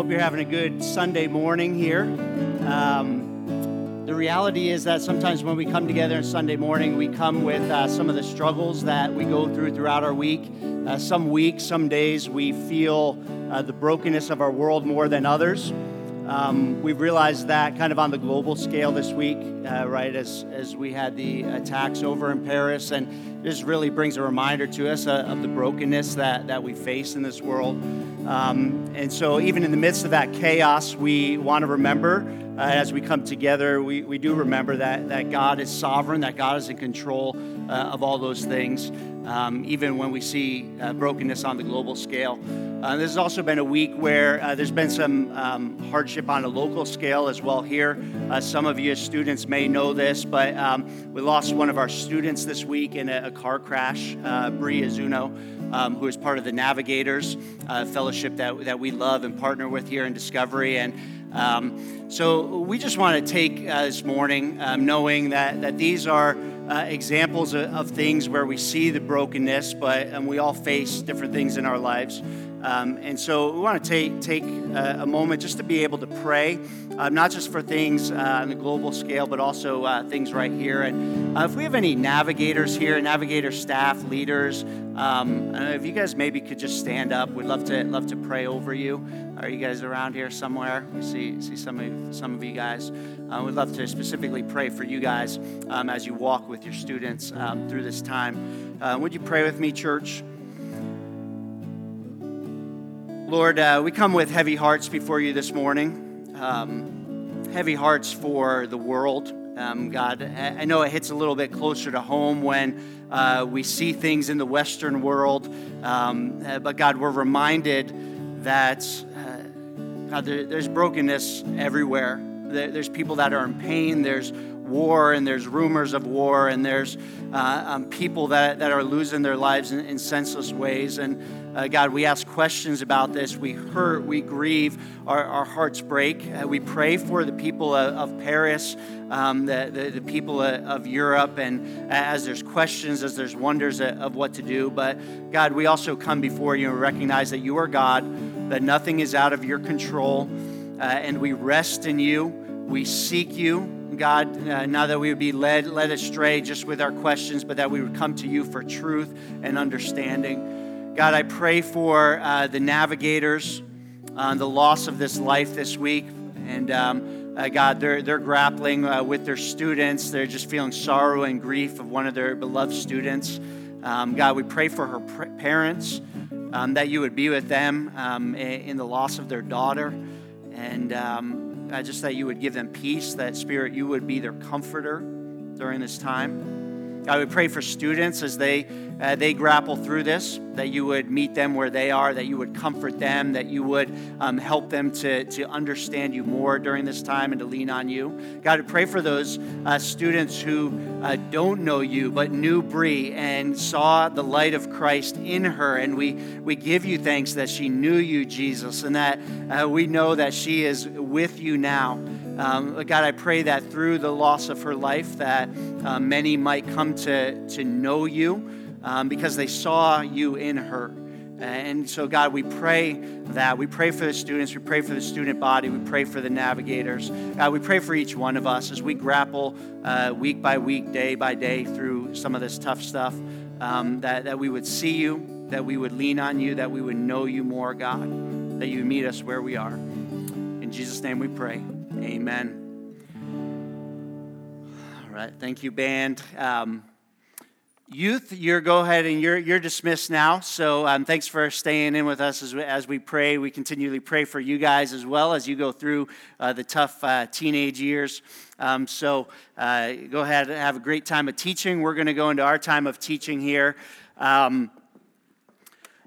Hope you're having a good Sunday morning here. Um, the reality is that sometimes when we come together on Sunday morning, we come with uh, some of the struggles that we go through throughout our week. Uh, some weeks, some days, we feel uh, the brokenness of our world more than others. Um, we've realized that kind of on the global scale this week, uh, right, as, as we had the attacks over in Paris. And this really brings a reminder to us uh, of the brokenness that, that we face in this world. Um, and so, even in the midst of that chaos, we want to remember uh, as we come together, we, we do remember that, that God is sovereign, that God is in control uh, of all those things, um, even when we see uh, brokenness on the global scale. Uh, this has also been a week where uh, there's been some um, hardship on a local scale as well here. Uh, some of you as students may know this, but um, we lost one of our students this week in a, a car crash, uh, Bria Zuno um, who is part of the Navigators uh, Fellowship that, that we love and partner with here in Discovery. And um, so we just want to take uh, this morning um, knowing that, that these are uh, examples of, of, things where we see the brokenness, but and we all face different things in our lives. Um, and so we want to take, take a, a, moment just to be able to pray, uh, not just for things uh, on the global scale, but also uh, things right here. And uh, if we have any navigators here, navigator staff, leaders, um, if you guys maybe could just stand up, we'd love to love to pray over you. Are you guys around here somewhere? We see see some of some of you guys. Uh, we'd love to specifically pray for you guys um, as you walk with your students um, through this time. Uh, would you pray with me, church? Lord, uh, we come with heavy hearts before you this morning. Um, heavy hearts for the world. Um, God, I know it hits a little bit closer to home when uh, we see things in the Western world. Um, uh, but God, we're reminded that uh, God, there, there's brokenness everywhere. There, there's people that are in pain. There's war and there's rumors of war and there's uh, um, people that, that are losing their lives in, in senseless ways. And uh, God, we ask questions about this. We hurt, we grieve, our, our hearts break. Uh, we pray for the people of, of Paris, um, the, the, the, people of Europe, and as there's questions, as there's wonders of what to do. But God, we also come before you and recognize that you are God, that nothing is out of your control, uh, and we rest in you. We seek you. God, uh, now that we would be led, led astray just with our questions, but that we would come to you for truth and understanding. God, I pray for uh, the navigators, uh, the loss of this life this week. And um, uh, God, they're, they're grappling uh, with their students. They're just feeling sorrow and grief of one of their beloved students. Um, God, we pray for her pr- parents, um, that you would be with them um, in the loss of their daughter. And God, just that you would give them peace, that Spirit, you would be their comforter during this time. I would pray for students as they, uh, they grapple through this, that you would meet them where they are, that you would comfort them, that you would um, help them to, to understand you more during this time and to lean on you. God, I pray for those uh, students who uh, don't know you but knew Bree and saw the light of Christ in her. And we, we give you thanks that she knew you, Jesus, and that uh, we know that she is with you now. Um, God, I pray that through the loss of her life, that uh, many might come to, to know you um, because they saw you in her. And so, God, we pray that. We pray for the students. We pray for the student body. We pray for the navigators. God, we pray for each one of us as we grapple uh, week by week, day by day through some of this tough stuff, um, that, that we would see you, that we would lean on you, that we would know you more, God, that you meet us where we are. In Jesus' name we pray. Amen. All right. Thank you, band. Um, youth, you're go ahead and you're you're dismissed now. So um, thanks for staying in with us as we, as we pray. We continually pray for you guys as well as you go through uh, the tough uh, teenage years. Um, so uh, go ahead and have a great time of teaching. We're going to go into our time of teaching here. Um,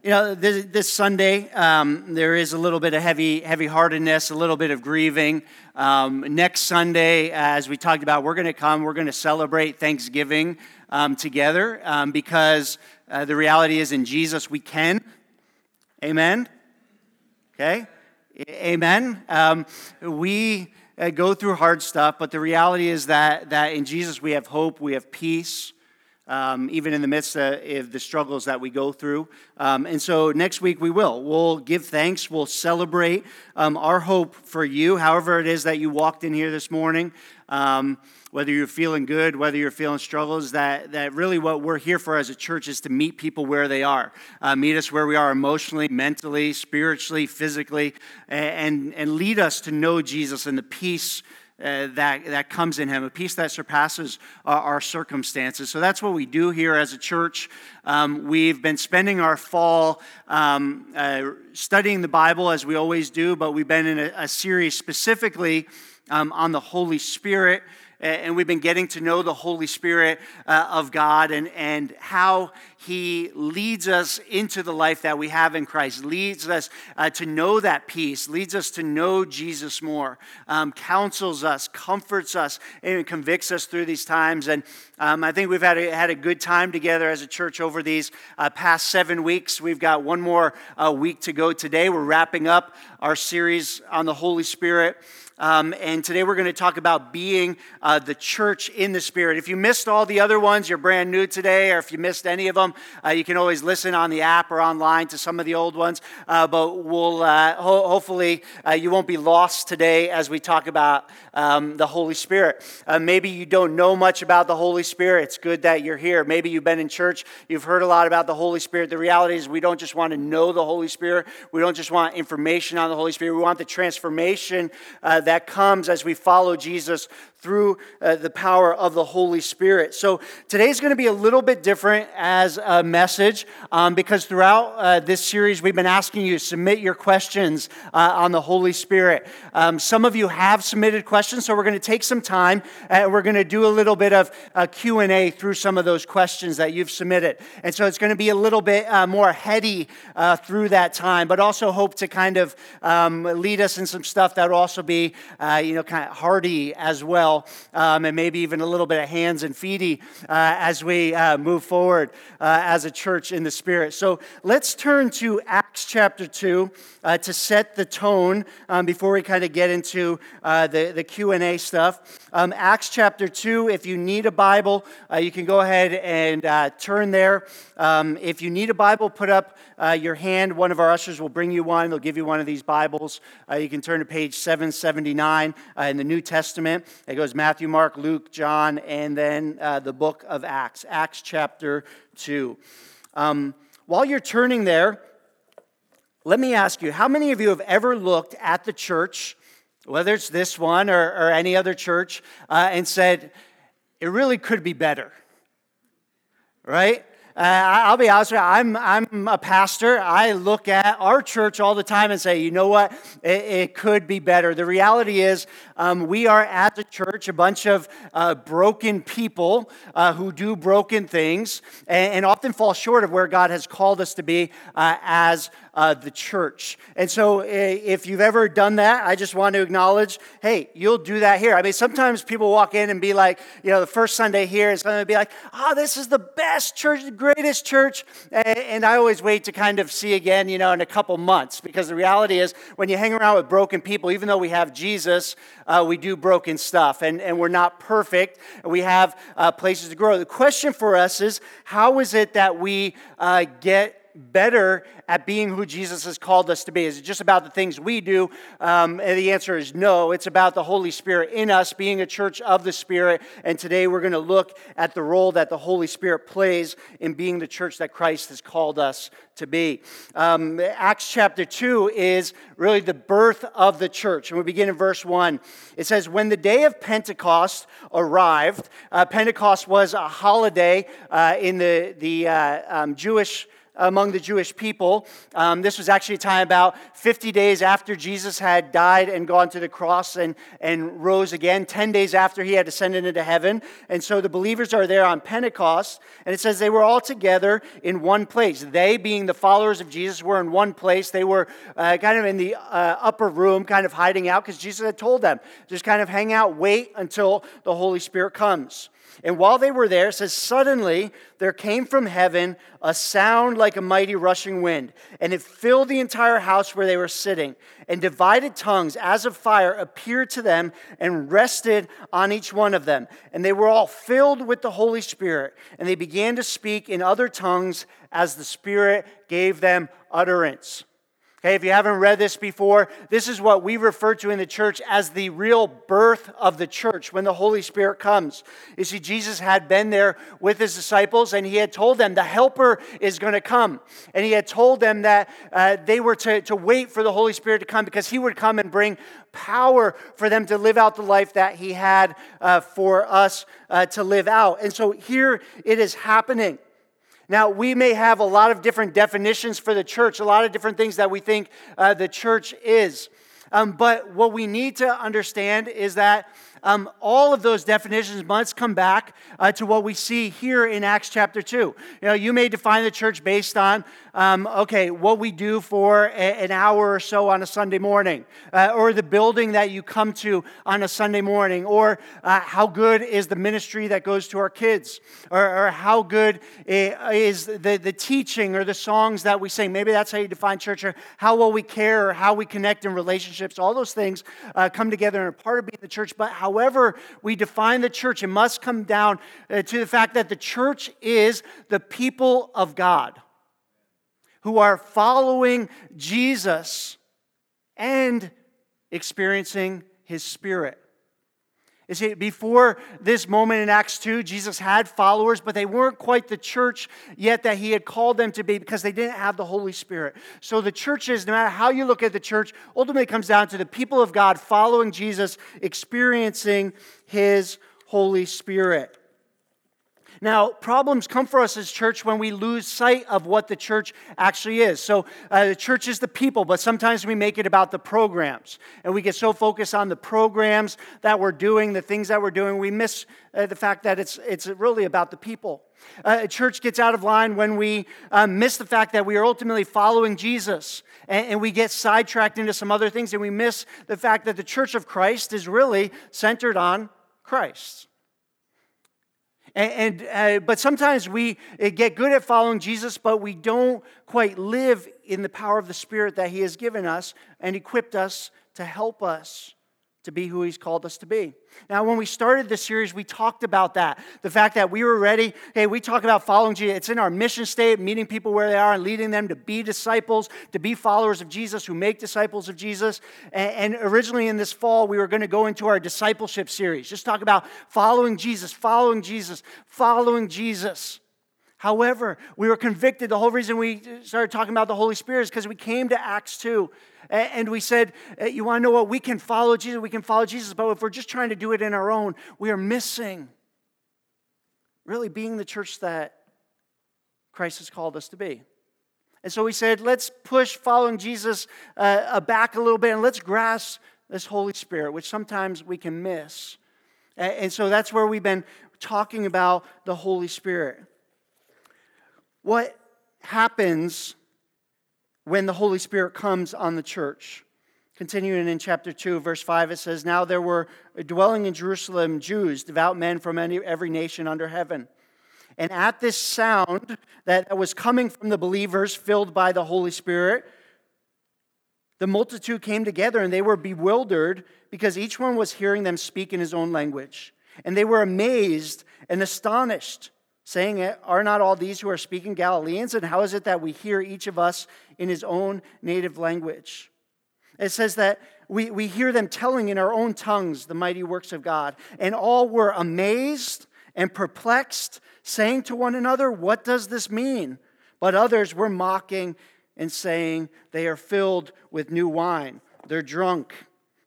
you know, this, this Sunday, um, there is a little bit of heavy, heavy heartedness, a little bit of grieving. Um, next Sunday, as we talked about, we're going to come, we're going to celebrate Thanksgiving um, together um, because uh, the reality is in Jesus we can. Amen? Okay? Amen? Um, we uh, go through hard stuff, but the reality is that, that in Jesus we have hope, we have peace. Um, even in the midst of the struggles that we go through. Um, and so next week we will. We'll give thanks, we'll celebrate um, our hope for you, however it is that you walked in here this morning. Um, whether you're feeling good, whether you're feeling struggles, that, that really what we're here for as a church is to meet people where they are. Uh, meet us where we are emotionally, mentally, spiritually, physically, and, and lead us to know Jesus and the peace uh, that, that comes in him, a peace that surpasses our, our circumstances. So that's what we do here as a church. Um, we've been spending our fall um, uh, studying the Bible as we always do, but we've been in a, a series specifically um, on the Holy Spirit and we've been getting to know the Holy Spirit uh, of God and, and how He leads us into the life that we have in Christ, leads us uh, to know that peace, leads us to know Jesus more, um, counsels us, comforts us, and convicts us through these times. And um, I think we've had a, had a good time together as a church over these uh, past seven weeks. We've got one more uh, week to go today. We're wrapping up our series on the Holy Spirit. Um, and today we're going to talk about being uh, the church in the Spirit. If you missed all the other ones, you're brand new today, or if you missed any of them, uh, you can always listen on the app or online to some of the old ones. Uh, but we'll uh, ho- hopefully uh, you won't be lost today as we talk about um, the Holy Spirit. Uh, maybe you don't know much about the Holy Spirit. It's good that you're here. Maybe you've been in church, you've heard a lot about the Holy Spirit. The reality is, we don't just want to know the Holy Spirit, we don't just want information on the Holy Spirit, we want the transformation that comes as we follow Jesus through uh, the power of the Holy Spirit. So today's going to be a little bit different as a message um, because throughout uh, this series, we've been asking you to submit your questions uh, on the Holy Spirit. Um, some of you have submitted questions, so we're going to take some time and we're going to do a little bit of Q&A through some of those questions that you've submitted. And so it's going to be a little bit uh, more heady uh, through that time, but also hope to kind of um, lead us in some stuff that will also be, uh, you know, kind of hearty as well well, um, and maybe even a little bit of hands and feety uh, as we uh, move forward uh, as a church in the Spirit. So let's turn to Acts chapter 2 uh, to set the tone um, before we kind of get into uh, the, the Q&A stuff. Um, Acts chapter 2, if you need a Bible, uh, you can go ahead and turn there. Um, if you need a Bible, put up your hand. One of our ushers will bring you one. They'll give you one of these Bibles. you can turn to page 779 in the New Testament. It goes Matthew, Mark, Luke, John, and then uh, the book of Acts, Acts chapter 2. Um, while you're turning there, let me ask you how many of you have ever looked at the church, whether it's this one or, or any other church, uh, and said, it really could be better? Right? Uh, I'll be honest with you, I'm, I'm a pastor. I look at our church all the time and say, you know what? It, it could be better. The reality is, um, we are at the church a bunch of uh, broken people uh, who do broken things and, and, often fall short of where God has called us to be uh, as uh, the church. And so, if you've ever done that, I just want to acknowledge hey, you'll do that here. I mean, sometimes people walk in and be like, you know, the first Sunday here is going to be like, oh, this is the best church, the greatest church. And I always wait to kind of see again, you know, in a couple months, because the reality is when you hang around with broken people, even though we have Jesus, uh, we do broken stuff and, and we're not perfect. We have uh, places to grow. The question for us is how is it that we uh, get better at being who Jesus has called us to be? Is it just about the things we do? Um, and the answer is no. It's about the Holy Spirit in us, being a church of the Spirit. And today we're going to look at the role that the Holy Spirit plays in being the church that Christ has called us to be. Um, Acts chapter 2 is really the birth of the church. And we begin in verse 1. It says, When the day of Pentecost arrived, uh, Pentecost was a holiday uh, in the, the uh, um, Jewish among the Jewish people. Um, this was actually a time about 50 days after Jesus had died and gone to the cross and, and rose again, 10 days after he had ascended into heaven. And so the believers are there on Pentecost, and it says they were all together in one place. They, being the followers of Jesus, were in one place. They were uh, kind of in the uh, upper room, kind of hiding out, because Jesus had told them, just kind of hang out, wait until the Holy Spirit comes. And while they were there, it says, suddenly there came from heaven a sound like a mighty rushing wind, and it filled the entire house where they were sitting. And divided tongues as of fire appeared to them and rested on each one of them. And they were all filled with the Holy Spirit, and they began to speak in other tongues as the Spirit gave them utterance. Okay, if you haven't read this before, this is what we refer to in the church as the real birth of the church when the Holy Spirit comes. You see, Jesus had been there with his disciples and he had told them the Helper is going to come. And he had told them that uh, they were to, to wait for the Holy Spirit to come because he would come and bring power for them to live out the life that he had uh, for us uh, to live out. And so here it is happening. Now, we may have a lot of different definitions for the church, a lot of different things that we think uh, the church is. Um, but what we need to understand is that um, all of those definitions must come back uh, to what we see here in Acts chapter 2. You know, you may define the church based on, um, okay, what we do for a, an hour or so on a Sunday morning, uh, or the building that you come to on a Sunday morning, or uh, how good is the ministry that goes to our kids, or, or how good is the, the teaching or the songs that we sing. Maybe that's how you define church, or how well we care, or how we connect in relationships. All those things uh, come together and are part of being the church, but how however we define the church, it must come down uh, to the fact that the church is the people of God who are following Jesus and experiencing his spirit. See, before this moment in Acts 2, Jesus had followers, but they weren't quite the church yet that he had called them to be because they didn't have the Holy Spirit. So the church is, no matter how you look at the church, ultimately comes down to the people of God following Jesus, experiencing his Holy Spirit. Now, problems come for us as church when we lose sight of what the church actually is. So, uh, the church is the people, but sometimes we make it about the programs. And we get so focused on the programs that we're doing, the things that we're doing, we miss uh, the fact that it's, it's really about the people. Uh, a church gets out of line when we uh, miss the fact that we are ultimately following Jesus and, and, we get sidetracked into some other things and we miss the fact that the church of Christ is really centered on Christ. And, and uh, but sometimes we uh, get good at following Jesus, but we don't quite live in the power of the Spirit that He has given us and equipped us to help us to be who He's called us to be. Now, when we started this series, we talked about that. The fact that we were ready. Hey, we talk about following Jesus. It's in our mission statement, meeting people where they are and leading them to be disciples, to be followers of Jesus who make disciples of Jesus. And originally in this fall, we were going to go into our discipleship series. Just talk about following Jesus, following Jesus, following Jesus. However, we were convicted. The whole reason we started talking about the Holy Spirit is because we came to Acts 2 and we said, uh, You want to know what? We can follow Jesus, we can follow Jesus, but if we're just trying to do it in our own, we are missing really being the church that Christ has called us to be. And so we said, Let's push following Jesus uh, back a little bit and let's grasp this Holy Spirit, which sometimes we can miss. And so that's where we've been talking about the Holy Spirit. What happens when the Holy Spirit comes on the church? Continuing in chapter 2, verse 5, it says, Now there were dwelling in Jerusalem Jews, devout men from every nation under heaven. And at this sound that was coming from the believers filled by the Holy Spirit, the multitude came together and they were bewildered because each one was hearing them speak in his own language. And they were amazed and astonished saying, Are not all these who are speaking Galileans? And how is it that we hear each of us in his own native language? It says that we, we hear them telling in our own tongues the mighty works of God. And all were amazed and perplexed, saying to one another, What does this mean? But others were mocking and saying, They are filled with new wine. They're drunk.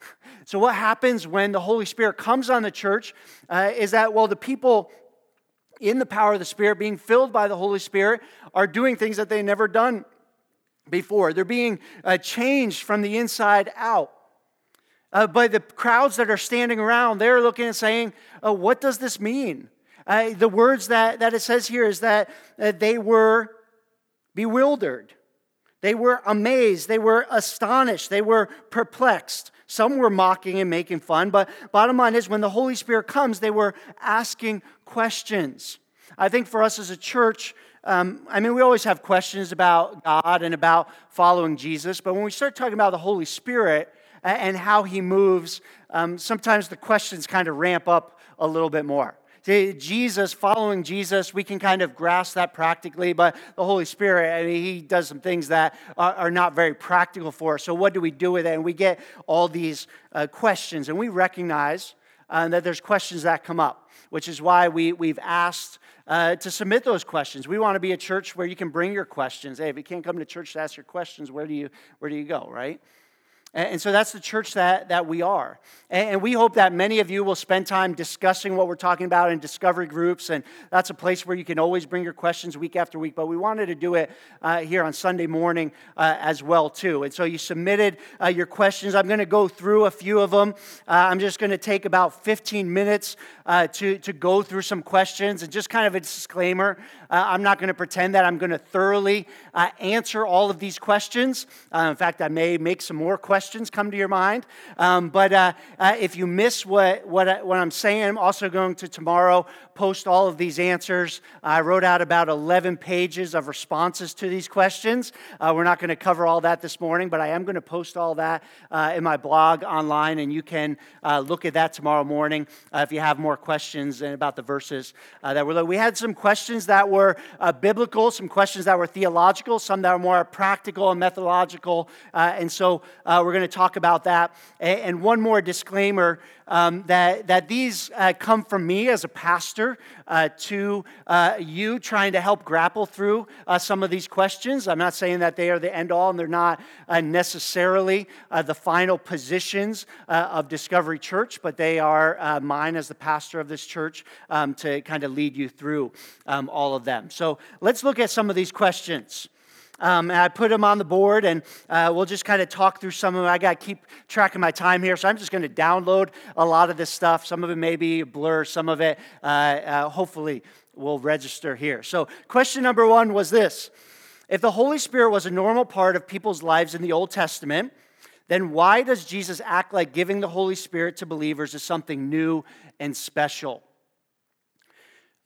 So, what happens when the Holy Spirit comes on the church uh, is that, well, the people in the power of the Spirit, being filled by the Holy Spirit, are doing things that they've never done before. They're being uh, changed from the inside out. Uh, the crowds that are standing around, they're looking and saying, uh, What does this mean? Uh, the words that, that it says here is that uh, they were bewildered, they were amazed, they were astonished, they were perplexed. Some were mocking and making fun, but bottom line is when the Holy Spirit comes, they were asking questions. I think for us as a church, um, I mean, we always have questions about God and about following Jesus, but when we start talking about the Holy Spirit and how he moves, um, sometimes the questions kind of ramp up a little bit more. Jesus, following Jesus, we can kind of grasp that practically, but the Holy Spirit, I mean, He does some things that are, are, not very practical for us. So, what do we do with it? And we get all these uh, questions, and we recognize uh, that there's questions that come up, which is why we, we've asked uh, to submit those questions. We want to be a church where you can bring your questions. Hey, if you can't come to church to ask your questions, where do you, where do you go, right? And so that's the church that, that we are. And we hope that many of you will spend time discussing what we're talking about in discovery groups. And that's a place where you can always bring your questions week after week. But we wanted to do it uh, here on Sunday morning uh, as well, too. And so you submitted uh, your questions. I'm going to go through a few of them. Uh, I'm just going to take about 15 minutes uh, to, to go through some questions. And just kind of a disclaimer uh, I'm not going to pretend that I'm going to thoroughly answer all of these questions. in fact, I may make some more questions questions come to your mind. Um, but uh, uh, if you miss what, what, I, what I'm saying, I'm also going to tomorrow post all of these answers. I wrote out about 11 pages of responses to these questions. Uh, we're not going to cover all that this morning, but I am going to post all that uh, in my blog online, and you can uh, look at that tomorrow morning uh, if you have more questions about the verses that were. We had some questions that were biblical, some questions that were theological, some that were more practical and methodological, and so we're going to talk about that. And one more disclaimer um, that, that these uh, come from me as a pastor uh, to uh, you trying to help grapple through uh, some of these questions. I'm not saying that they are the end all and they're not uh, necessarily uh, the final positions of Discovery Church, but they are mine as the pastor of this church um, to kind of lead you through um, all of them. So let's look at some of these questions. Um, and I put them on the board, and uh, we'll just kind of talk through some of them. I got to keep track of my time here, so I'm just going to download a lot of this stuff. Some of it may be blur, some of it, uh, uh, hopefully, will register here. So, question number one was this If the Holy Spirit was a normal part of people's lives in the Old Testament, then why does Jesus act like giving the Holy Spirit to believers is something new and special?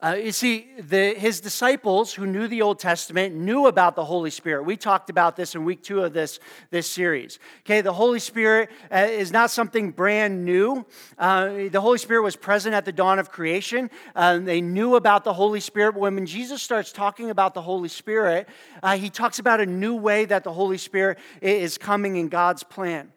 Uh, you see, the, his disciples who knew the Old Testament knew about the Holy Spirit. We talked about this in week two of this, this series. Okay, the Holy Spirit uh, is not something brand new. Uh, the Holy Spirit was present at the dawn of creation. Uh, they knew about the Holy Spirit. But when Jesus starts talking about the Holy Spirit, uh, he talks about a new way that the Holy Spirit is coming in God's plan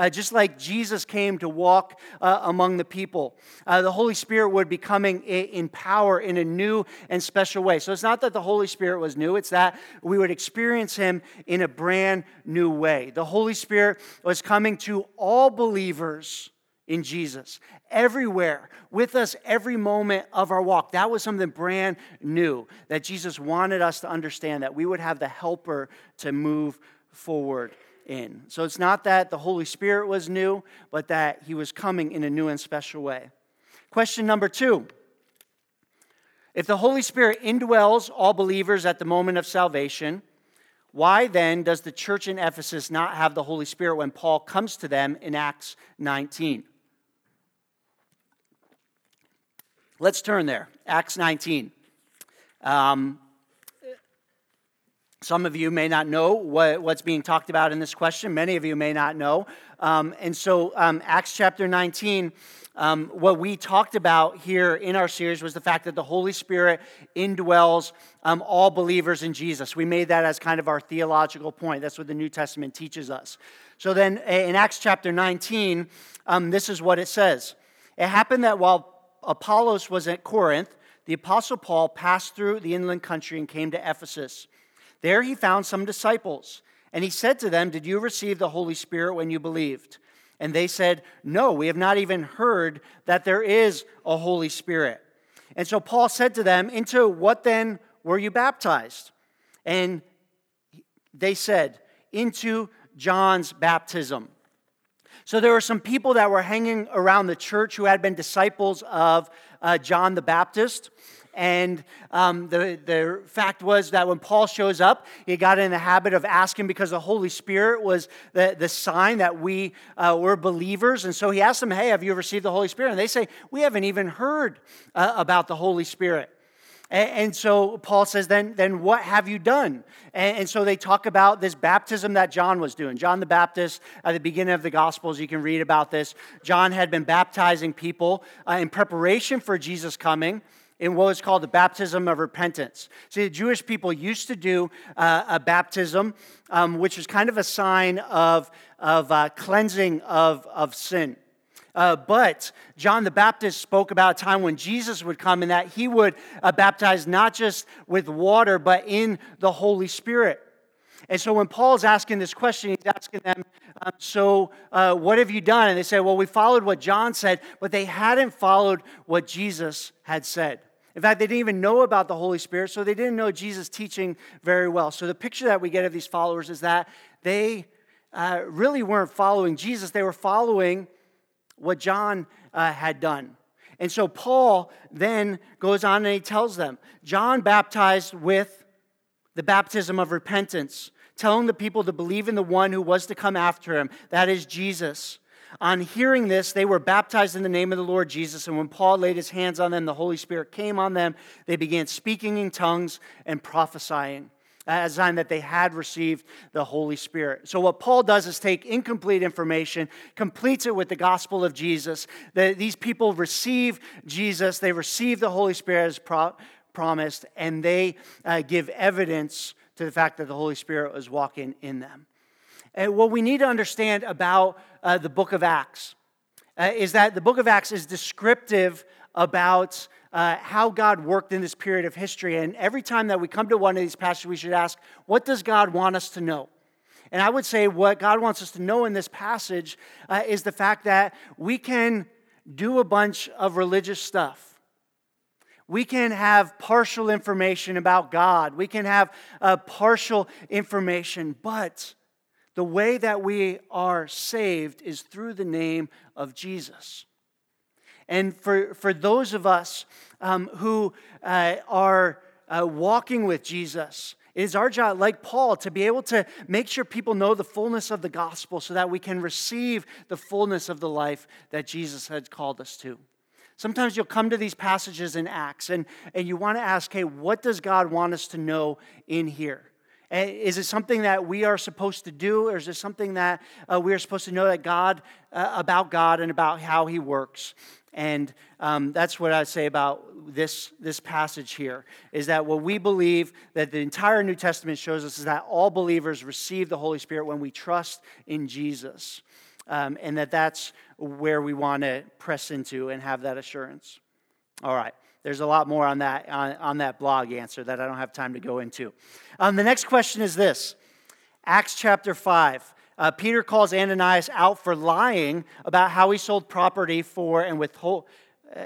uh, just like Jesus came to walk uh, among the people. Uh, the Holy Spirit would be coming in power in a new and special way. So it's not that the Holy Spirit was new, it's that we would experience Him in a brand new way. The Holy Spirit was coming to all believers in Jesus, everywhere, with us every moment of our walk. That was something brand new that Jesus wanted us to understand that we would have the helper to move forward in. So it's not that the Holy Spirit was new, but that he was coming in a new and special way. Question number two If the Holy Spirit indwells all believers at the moment of salvation, why then does the church in Ephesus not have the Holy Spirit when Paul comes to them in Acts 19? Let's turn there. Acts 19. Um, some of you may not know what, what's being talked about in this question. Many of you may not know. Um, and so, um, Acts chapter 19, um, what we talked about here in our series was the fact that the Holy Spirit indwells um, all believers in Jesus. We made that as kind of our theological point. That's what the New Testament teaches us. So, then in Acts chapter 19, um, this is what it says It happened that while Apollos was at Corinth, the Apostle Paul passed through the inland country and came to Ephesus. There he found some disciples, and he said to them, Did you receive the Holy Spirit when you believed? And they said, No, we have not even heard that there is a Holy Spirit. And so Paul said to them, Into what then were you baptized? And they said, Into John's baptism. So there were some people that were hanging around the church who had been disciples of uh, John the Baptist. And um, the, the fact was that when Paul shows up, he got in the habit of asking because the Holy Spirit was the, the sign that we uh, were believers. And so he asked them, Hey, have you received the Holy Spirit? And they say, We haven't even heard uh, about the Holy Spirit. And, so Paul says, then, then what have you done? And, so they talk about this baptism that John was doing. John the Baptist, at the beginning of the Gospels, you can read about this. John had been baptizing people uh, in preparation for Jesus coming in what was called the baptism of repentance. See, the Jewish people used to do uh, a baptism, um, which was kind of a sign of, of uh, cleansing of, of sin. Uh, but John the Baptist spoke about a time when Jesus would come and that he would uh, baptize not just with water, but in the Holy Spirit. And so when Paul's asking this question, he's asking them, um, So uh, what have you done? And they say, Well, we followed what John said, but they hadn't followed what Jesus had said. In fact, they didn't even know about the Holy Spirit, so they didn't know Jesus' teaching very well. So the picture that we get of these followers is that they uh, really weren't following Jesus, they were following what John uh, had done. And so Paul then goes on and he tells them John baptized with the baptism of repentance, telling the people to believe in the one who was to come after him, that is Jesus. On hearing this, they were baptized in the name of the Lord Jesus. And when Paul laid his hands on them, the Holy Spirit came on them. They began speaking in tongues and prophesying as a sign that they had received the Holy Spirit. So, what Paul does is take incomplete information, completes it with the gospel of Jesus. That these people receive Jesus, they receive the Holy Spirit as pro- promised, and they uh, give evidence to the fact that the Holy Spirit was walking in them. And what we need to understand about uh, the book of Acts uh, is that the book of Acts is descriptive about uh, how God worked in this period of history. And every time that we come to one of these passages, we should ask, what does God want us to know? And I would say what God wants us to know in this passage uh, is the fact that we can do a bunch of religious stuff. We can have partial information about God. We can have uh, partial information, but the way that we are saved is through the name of Jesus. And for, for those of us um, who uh, are uh, walking with Jesus, it is our job, like Paul, to be able to make sure people know the fullness of the gospel so that we can receive the fullness of the life that Jesus has called us to. Sometimes you'll come to these passages in Acts and, and you want to ask, hey, what does God want us to know in here? Eh, is it something that we are supposed to do, or is it something that uh, we are supposed to know that God uh, about God and about how He works? And um, that's what I say about this, this passage here is that what we believe that the entire New Testament shows us is that all believers receive the Holy Spirit when we trust in Jesus. Um, and that that's where we want to press into and have that assurance. All right. There's a lot more on that, on, on that blog answer that I don't have time to go into. Um, the next question is this Acts chapter 5 uh, Peter calls Ananias out for lying about how he sold property for and withhold,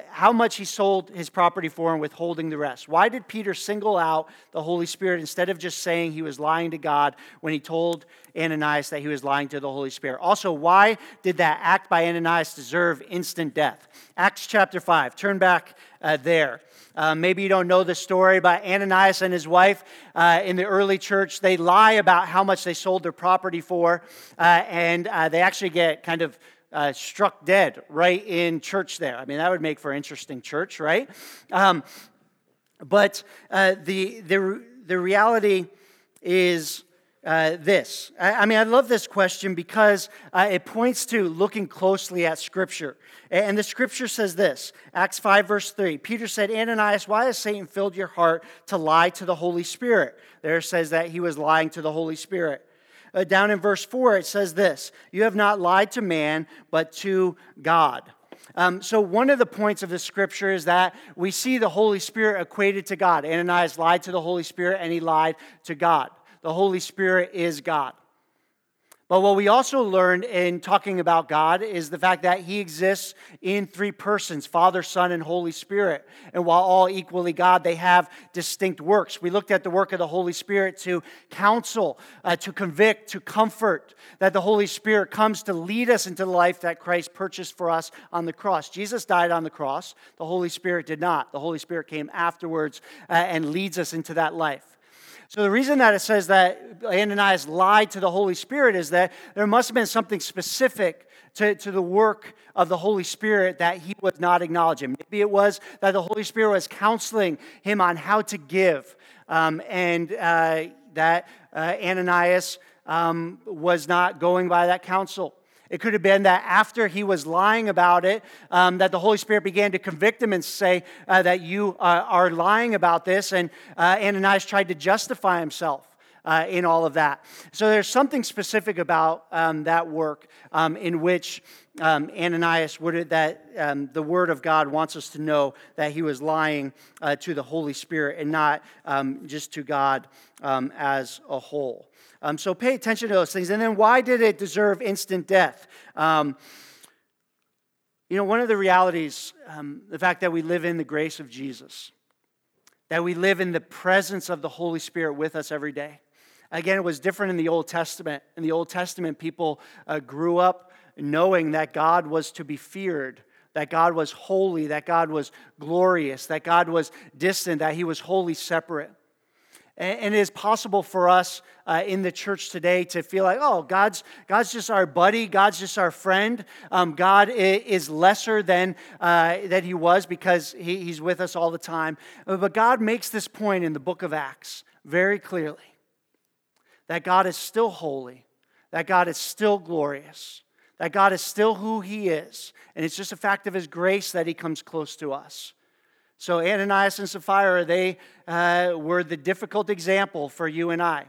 how much he sold his property for and withholding the rest. Why did Peter single out the Holy Spirit instead of just saying he was lying to God when he told Ananias that he was lying to the Holy Spirit? Also, why did that act by Ananias deserve instant death? Acts chapter 5. Turn back uh, there. Uh, maybe you don't know the story, but Ananias and his wife uh, in the early church, they lie about how much they sold their property for, uh, and uh, they actually get kind of uh, struck dead right in church there. I mean, that would make for interesting church, right? Um, but the, the, the reality is uh, this. I, I, mean, I love this question because uh, it points to looking closely at Scripture. And the Scripture says this Acts 5, verse 3. Peter said, Ananias, why has Satan filled your heart to lie to the Holy Spirit? There says that he was lying to the Holy Spirit. Uh, down in verse 4, it says this You have not lied to man, but to God. Um, so, one of the points of the scripture is that we see the Holy Spirit equated to God. Ananias lied to the Holy Spirit and he lied to God the Holy Spirit is God. But what we also learned in talking about God is the fact that He exists in three persons Father, Son, and Holy Spirit. And while all equally God, they have distinct works. We looked at the work of the Holy Spirit to counsel, uh, to convict, to comfort, that the Holy Spirit comes to lead us into the life that Christ purchased for us on the cross. Jesus died on the cross, the Holy Spirit did not. The Holy Spirit came afterwards uh, and leads us into that life. So, the reason that it says that Ananias lied to the Holy Spirit is that there must have been something specific to, to the work of the Holy Spirit that he was not acknowledging. Maybe it was that the Holy Spirit was counseling him on how to give, um, and uh, that uh, Ananias um, was not going by that counsel. It could have been that after he was lying about it, um, that the Holy Spirit began to convict him and say uh, that you uh, are lying about this. And uh, Ananias tried to justify himself. Uh, in all of that. So there's something specific about um, that work um, in which um, Ananias would that um, the Word of God wants us to know that he was lying uh, to the Holy Spirit and not um, just to God um, as a whole. Um, so pay attention to those things. And then why did it deserve instant death? Um, you know, one of the realities, um, the fact that we live in the grace of Jesus, that we live in the presence of the Holy Spirit with us every day. Again, it was different in the Old Testament. In the Old Testament, people uh, grew up knowing that God was to be feared, that God was holy, that God was glorious, that God was distant, that He was wholly separate. And it is possible for us uh, in the church today to feel like, oh, God's, God's just our buddy, God's just our friend. Um, God is lesser than uh, that He was because he, He's with us all the time. But God makes this point in the book of Acts very clearly that God is still holy, that God is still glorious, that God is still who He is. And it's just a fact of His grace that He comes close to us. So, Ananias and Sapphira, they uh, were the difficult example for you and I.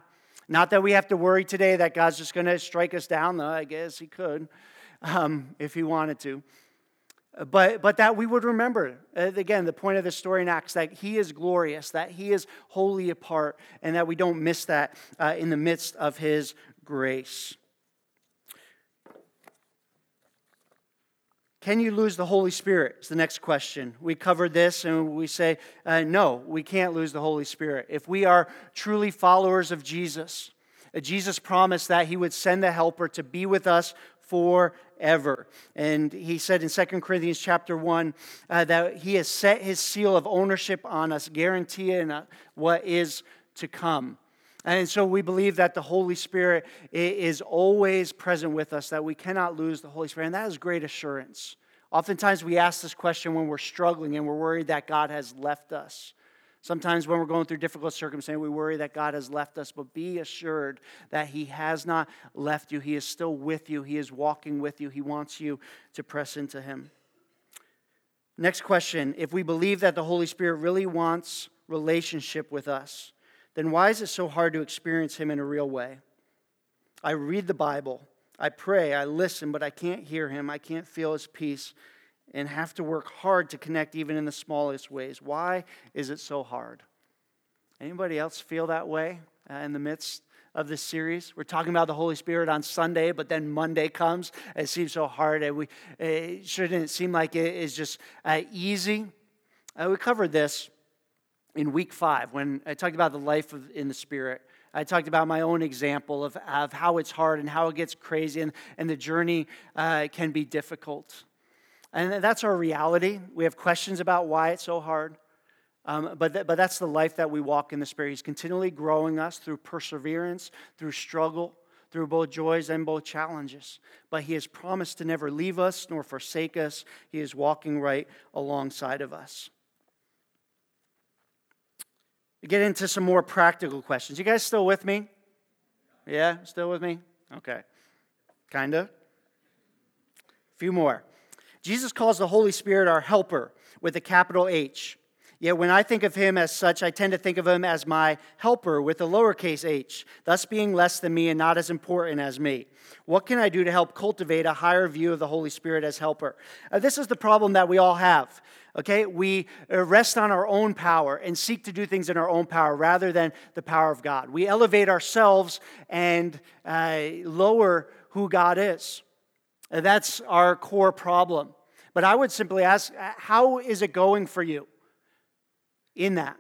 Not that we have to worry today that God's just going to strike us down, though I guess He could um, if He wanted to. But, but that we would remember, uh, again, the point of the story in Acts, that He is glorious, that He is wholly apart, and that we don't miss that uh, in the midst of His grace. Can you lose the Holy Spirit? Is the next question. We covered this and we say, uh, no, we can't lose the Holy Spirit. If we are truly followers of Jesus, uh, Jesus promised that he would send the helper to be with us forever. And he said in 2 Corinthians chapter 1 uh, that he has set his seal of ownership on us, guaranteeing uh, what is to come. And so we believe that the Holy Spirit is always present with us, that we cannot lose the Holy Spirit. And that is great assurance. Oftentimes we ask this question when we're struggling and we're worried that God has left us. Sometimes when we're going through difficult circumstances, we worry that God has left us, but be assured that He has not left you. He is still with you, He is walking with you. He wants you to press into Him. Next question If we believe that the Holy Spirit really wants relationship with us, then why is it so hard to experience Him in a real way? I read the Bible, I pray, I listen, but I can't hear Him, I can't feel His peace, and have to work hard to connect even in the smallest ways. Why is it so hard? Anybody else feel that way uh, in the midst of this series? We're talking about the Holy Spirit on Sunday, but then Monday comes. It seems so hard, and we it shouldn't seem like it is just uh, easy. Uh, we covered this in week five when I talked about the life of, in the Spirit. I talked about my own example of, of how it's hard and how it gets crazy and, and the journey uh, can be difficult. And that's our reality. We have questions about why it's so hard. Um, but, th- but that's the life that we walk in the Spirit. He's continually growing us through perseverance, through struggle, through both joys and both challenges. But He has promised to never leave us nor forsake us. He is walking right alongside of us get into some more practical questions. You guys still with me? Yeah, still with me? Okay. Kind of. A few more. Jesus calls the Holy Spirit our helper with a capital H. Yet when I think of him as such, I tend to think of him as my helper with a lowercase h, thus being less than me and not as important as me. What can I do to help cultivate a higher view of the Holy Spirit as helper? Uh, this is the problem that we all have. Okay, we uh, rest on our own power and seek to do things in our own power rather than the power of God. We elevate ourselves and uh, lower who God is. Uh, that's our core problem. But I would simply ask, uh, how is it going for you in that?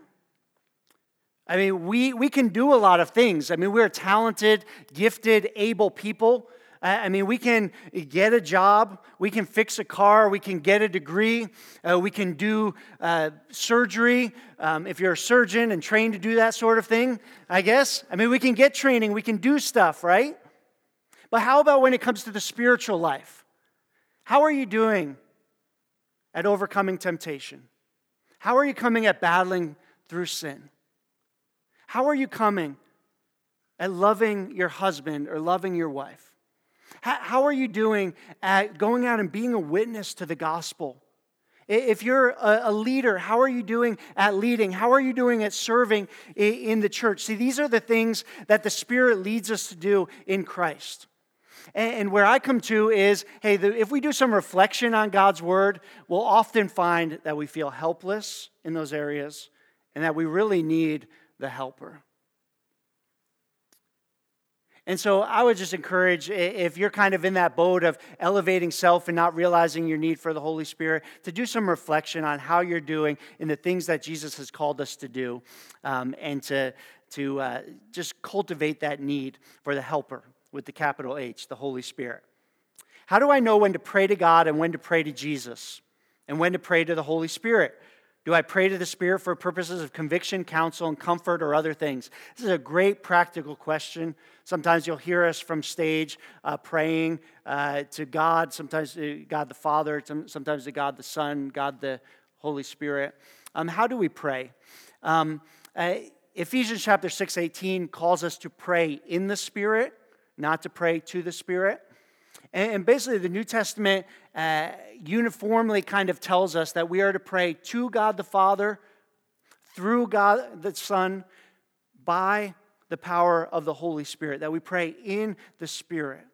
I mean, we, we can do a lot of things. I mean, we're talented, gifted, able people. I mean, we can get a job, we can fix a car, we can get a degree, uh, we can do uh, surgery um, if you're a surgeon and trained to do that sort of thing, I guess. I mean, we can get training, we can do stuff, right? But how about when it comes to the spiritual life? How are you doing at overcoming temptation? How are you coming at battling through sin? How are you coming at loving your husband or loving your wife? How, are you doing at going out and being a witness to the gospel? If you're a, leader, how are you doing at leading? How are you doing at serving in the church? See, these are the things that the Spirit leads us to do in Christ. And where I come to is hey, if we do some reflection on God's word, we'll often find that we feel helpless in those areas and that we really need the helper. And so I would just encourage, if you're kind of in that boat of elevating self and not realizing your need for the Holy Spirit, to do some reflection on how you're doing in the things that Jesus has called us to do, um, and to, to uh, just cultivate that need for the helper with the capital H, the Holy Spirit. How do I know when to pray to God and when to pray to Jesus and when to pray to the Holy Spirit? Do I pray to the Spirit for purposes of conviction, counsel, and comfort, or other things? This is a great practical question. Sometimes you'll hear us from stage uh, praying uh, to God, sometimes to God the Father, sometimes to God the Son, God the Holy Spirit. Um, how do we pray? Um, uh, Ephesians chapter 6, 18 calls us to pray in the Spirit, not to pray to the Spirit. And basically, the New Testament uh, uniformly kind of tells us that we are to pray to God the Father, through God the Son, by the power of the Holy Spirit, that we pray in the Spirit.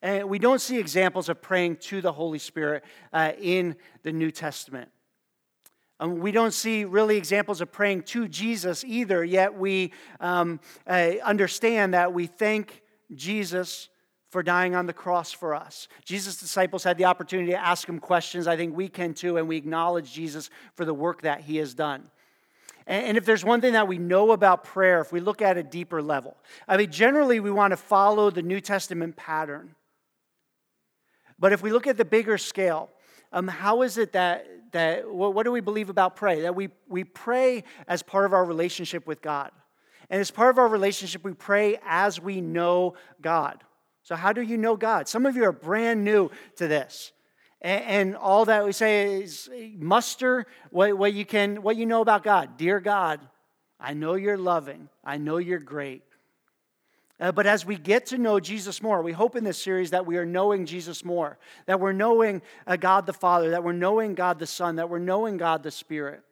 And we don't see examples of praying to the Holy Spirit uh, in the New Testament. Um, we don't see really examples of praying to Jesus either, yet we um, uh, understand that we thank Jesus for dying on the cross for us. Jesus' disciples had the opportunity to ask him questions. I think we can too, and we acknowledge Jesus for the work that he has done. And if there's one thing that we know about prayer, if we look at a deeper level, I mean, generally we want to follow the New Testament pattern. But if we look at the bigger scale, um, how is it that, that what, what do we believe about pray? That we, we pray as part of our relationship with God. And as part of our relationship, we pray as we know God. So, how do you know God? Some of you are brand new to this. And, all that we say is muster what, what, you can, what you know about God. Dear God, I know you're loving, I know you're great. Uh, but as we get to know Jesus more, we hope in this series that we are knowing Jesus more, that we're knowing uh, God the Father, that we're knowing God the Son, that we're knowing God the Spirit,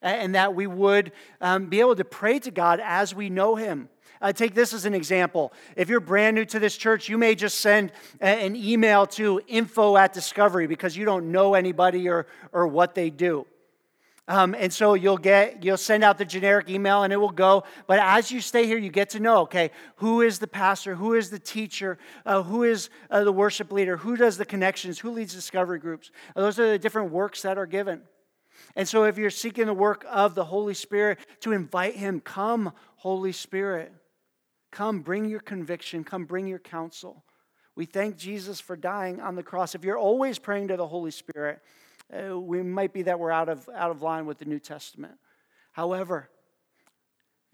and that we would um, be able to pray to God as we know Him. Uh, take this as an example. If you're brand new to this church, you may just send an email to info at Discovery because you don't know anybody or, or what they do. Um, and so you'll get you'll send out the generic email and it will go. But as you stay here you get to know okay who is the pastor? Who is the teacher? Uh, who is uh, the worship leader? Who does the connections? Who leads discovery groups? Uh, those are the different works that are given. And so if you're seeking the work of the holy spirit to invite him come holy spirit Come, bring your conviction. Come, bring your counsel. We thank Jesus for dying on the cross. If you're always praying to the Holy Spirit, uh, we might be that we're out of, out of line with the New Testament. However,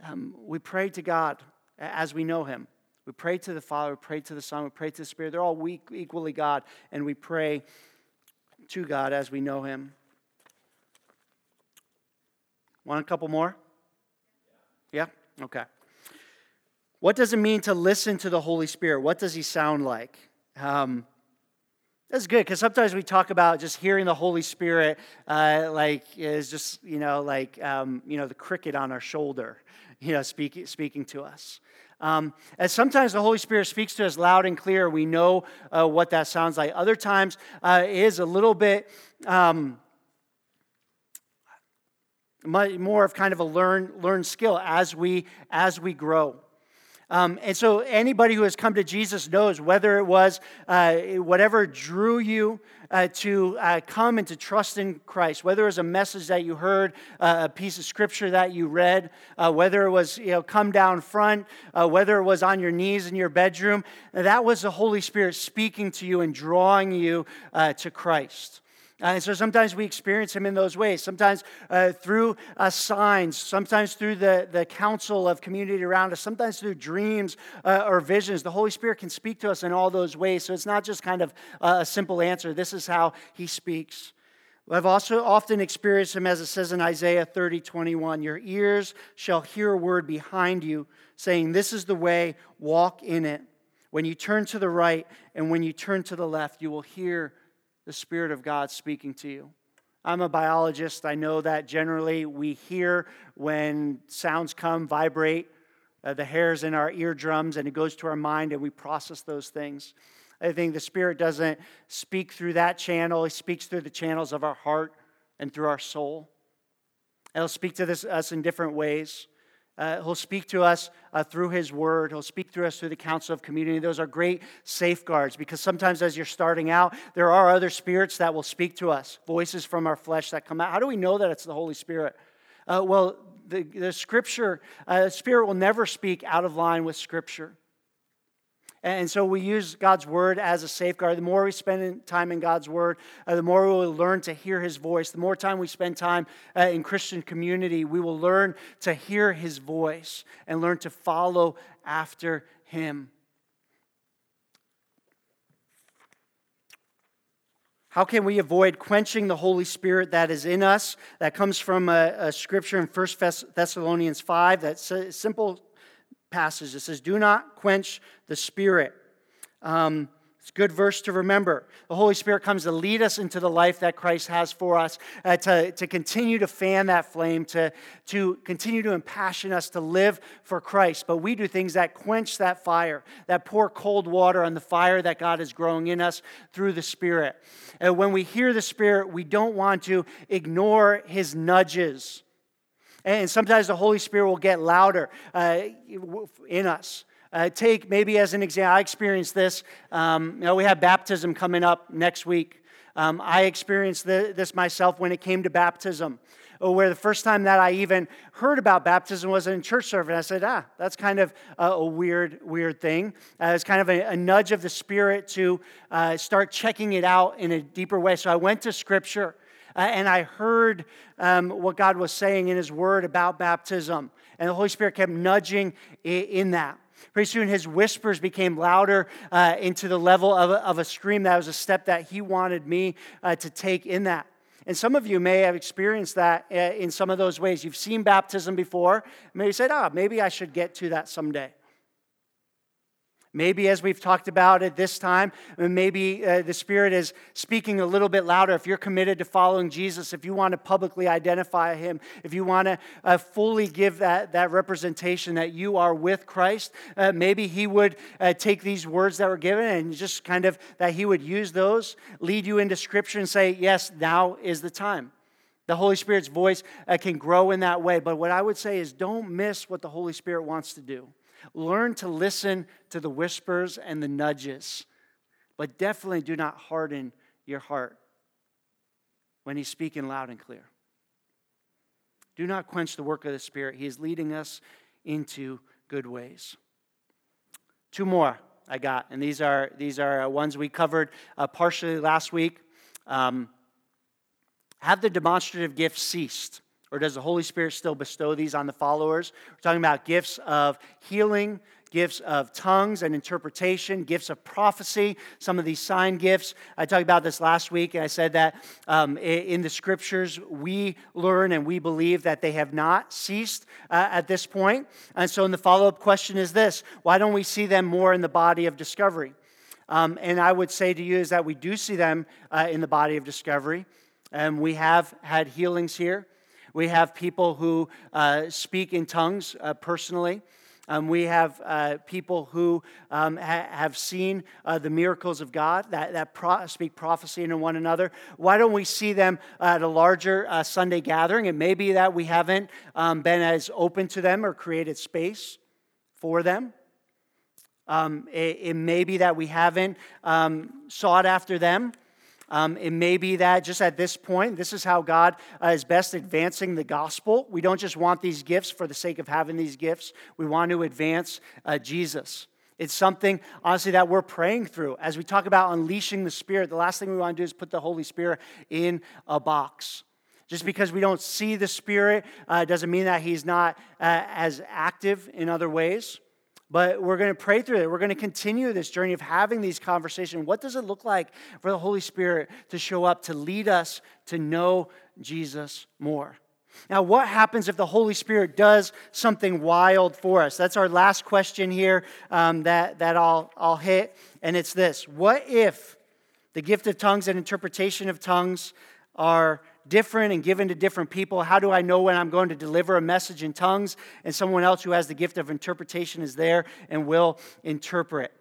um, we pray to God as we know Him. We pray to the Father, we pray to the Son, we pray to the Spirit. They're all weak, equally God, and we pray to God as we know Him. Want a couple more? Yeah? Okay. What does it mean to listen to the Holy Spirit? What does he sound like? Um, that's good because sometimes we talk about just hearing the Holy Spirit uh, like is just you know like um, you know the cricket on our shoulder, you know speaking speaking to us. Um, and sometimes the Holy Spirit speaks to us loud and clear. We know uh, what that sounds like. Other times uh, it is a little bit um, more of kind of a learn learn skill as we as we grow. Um, and so, anybody who has come to Jesus knows whether it was uh, whatever drew you uh, to uh, come and to trust in Christ, whether it was a message that you heard, uh, a piece of scripture that you read, uh, whether it was you know come down front, uh, whether it was on your knees in your bedroom, that was the Holy Spirit speaking to you and drawing you to Christ. Uh, and so sometimes we experience him in those ways, sometimes uh, through uh, signs, sometimes through the, the counsel of community around us, sometimes through dreams uh, or visions. The Holy Spirit can speak to us in all those ways. So it's not just kind of a simple answer. This is how he speaks. I've also often experienced him as it says in Isaiah 30, 21. Your ears shall hear a word behind you saying, This is the way, walk in it. When you turn to the right and when you turn to the left, you will hear the Spirit of God speaking to you. I'm a biologist. I know that generally we hear when sounds come, vibrate, uh, the hairs in our eardrums, and it goes to our mind, and we process those things. I think the Spirit doesn't speak through that channel, He speaks through the channels of our heart and through our soul. And He'll speak to this, us in different ways. Uh, he'll speak to us uh, through His Word. He'll speak through us through the counsel of community. Those are great safeguards because sometimes as you're starting out, there are other spirits that will speak to us, voices from our flesh that come out. How do we know that it's the Holy Spirit? Uh, well, the, the Scripture, uh, Spirit will never speak out of line with Scripture. And so we use God's word as a safeguard. The more we spend time in God's word, uh, the more we will learn to hear his voice. The more time we spend time uh, in Christian community, we will learn to hear his voice and learn to follow after him. How can we avoid quenching the Holy Spirit that is in us? That comes from a, a scripture in 1 Thessalonians 5, that's a simple passage. It says, Do not quench the Spirit. Um, it's a good verse to remember. The Holy Spirit comes to lead us into the life that Christ has for us, uh, to, to continue to fan that flame, to, to continue to impassion us to live for Christ. But we do things that quench that fire, that pour cold water on the fire that God is growing in us through the Spirit. And when we hear the Spirit, we don't want to ignore his nudges. And sometimes the Holy Spirit will get louder uh, in us. Uh, take maybe as an example, I experienced this. Um, you know, we have baptism coming up next week. Um, I experienced this myself when it came to baptism, uh, where the first time that I even heard about baptism was in church service. I said, ah, that's kind of a, a weird, weird thing. Uh, it's kind of a, a, nudge of the Spirit to uh, start checking it out in a deeper way. So I went to Scripture uh, and I heard um, what God was saying in His Word about baptism. And the Holy Spirit kept nudging in that. Pretty soon, his whispers became louder uh, into the level of a, of a, scream. That was a step that he wanted me uh, to take in that. And some of you may have experienced that uh, in some of those ways. You've seen baptism before. Maybe you said, oh, maybe I should get to that someday. Maybe, as we've talked about at this time, maybe uh, the Spirit is speaking a little bit louder. If you're committed to following Jesus, if you want to publicly identify Him, if you want to uh, fully give that, that representation that you are with Christ, uh, maybe He would uh, take these words that were given and just kind of that He would use those, lead you into Scripture, and say, Yes, now is the time. The Holy Spirit's voice uh, can grow in that way. But what I would say is don't miss what the Holy Spirit wants to do. Learn to listen to the whispers and the nudges, but definitely do not harden your heart when He's speaking loud and clear. Do not quench the work of the Spirit. He is leading us into good ways. Two more I got, and these are, these are uh, ones we covered uh, partially last week. Um, have the demonstrative gifts ceased? Or does the Holy Spirit still bestow these on the followers? We're talking about gifts of healing, gifts of tongues and interpretation, gifts of prophecy, some of these sign gifts. I talked about this last week, and I said that um, in the scriptures, we learn and we believe that they have not ceased uh, at this point. And so, in the follow up question is this why don't we see them more in the body of discovery? Um, and I would say to you is that we do see them uh, in the body of discovery. And we have had healings here. We have people who uh, speak in tongues uh, personally. Um, we have uh, people who um, ha- have seen uh, the miracles of God that, that pro- speak prophecy into one another. Why don't we see them at a larger uh, Sunday gathering? It may be that we haven't um, been as open to them or created space for them. Um, it, it, may be that we haven't um, sought after them. Um, it may be that just at this point, this is how God uh, is best advancing the gospel. We don't just want these gifts for the sake of having these gifts, we want to advance uh, Jesus. It's something, honestly, that we're praying through. As we talk about unleashing the Spirit, the last thing we want to do is put the Holy Spirit in a box. Just because we don't see the Spirit uh, doesn't mean that He's not uh, as active in other ways. But we're going to pray through it. We're going to continue this journey of having these conversations. What does it look like for the Holy Spirit to show up, to lead us to know Jesus more? Now, what happens if the Holy Spirit does something wild for us? That's our last question here um, that, that I'll, I'll hit. And it's this What if the gift of tongues and interpretation of tongues are different and given to different people? How do I know when I'm going to deliver a message in tongues and someone else who has the gift of interpretation is there and will interpret?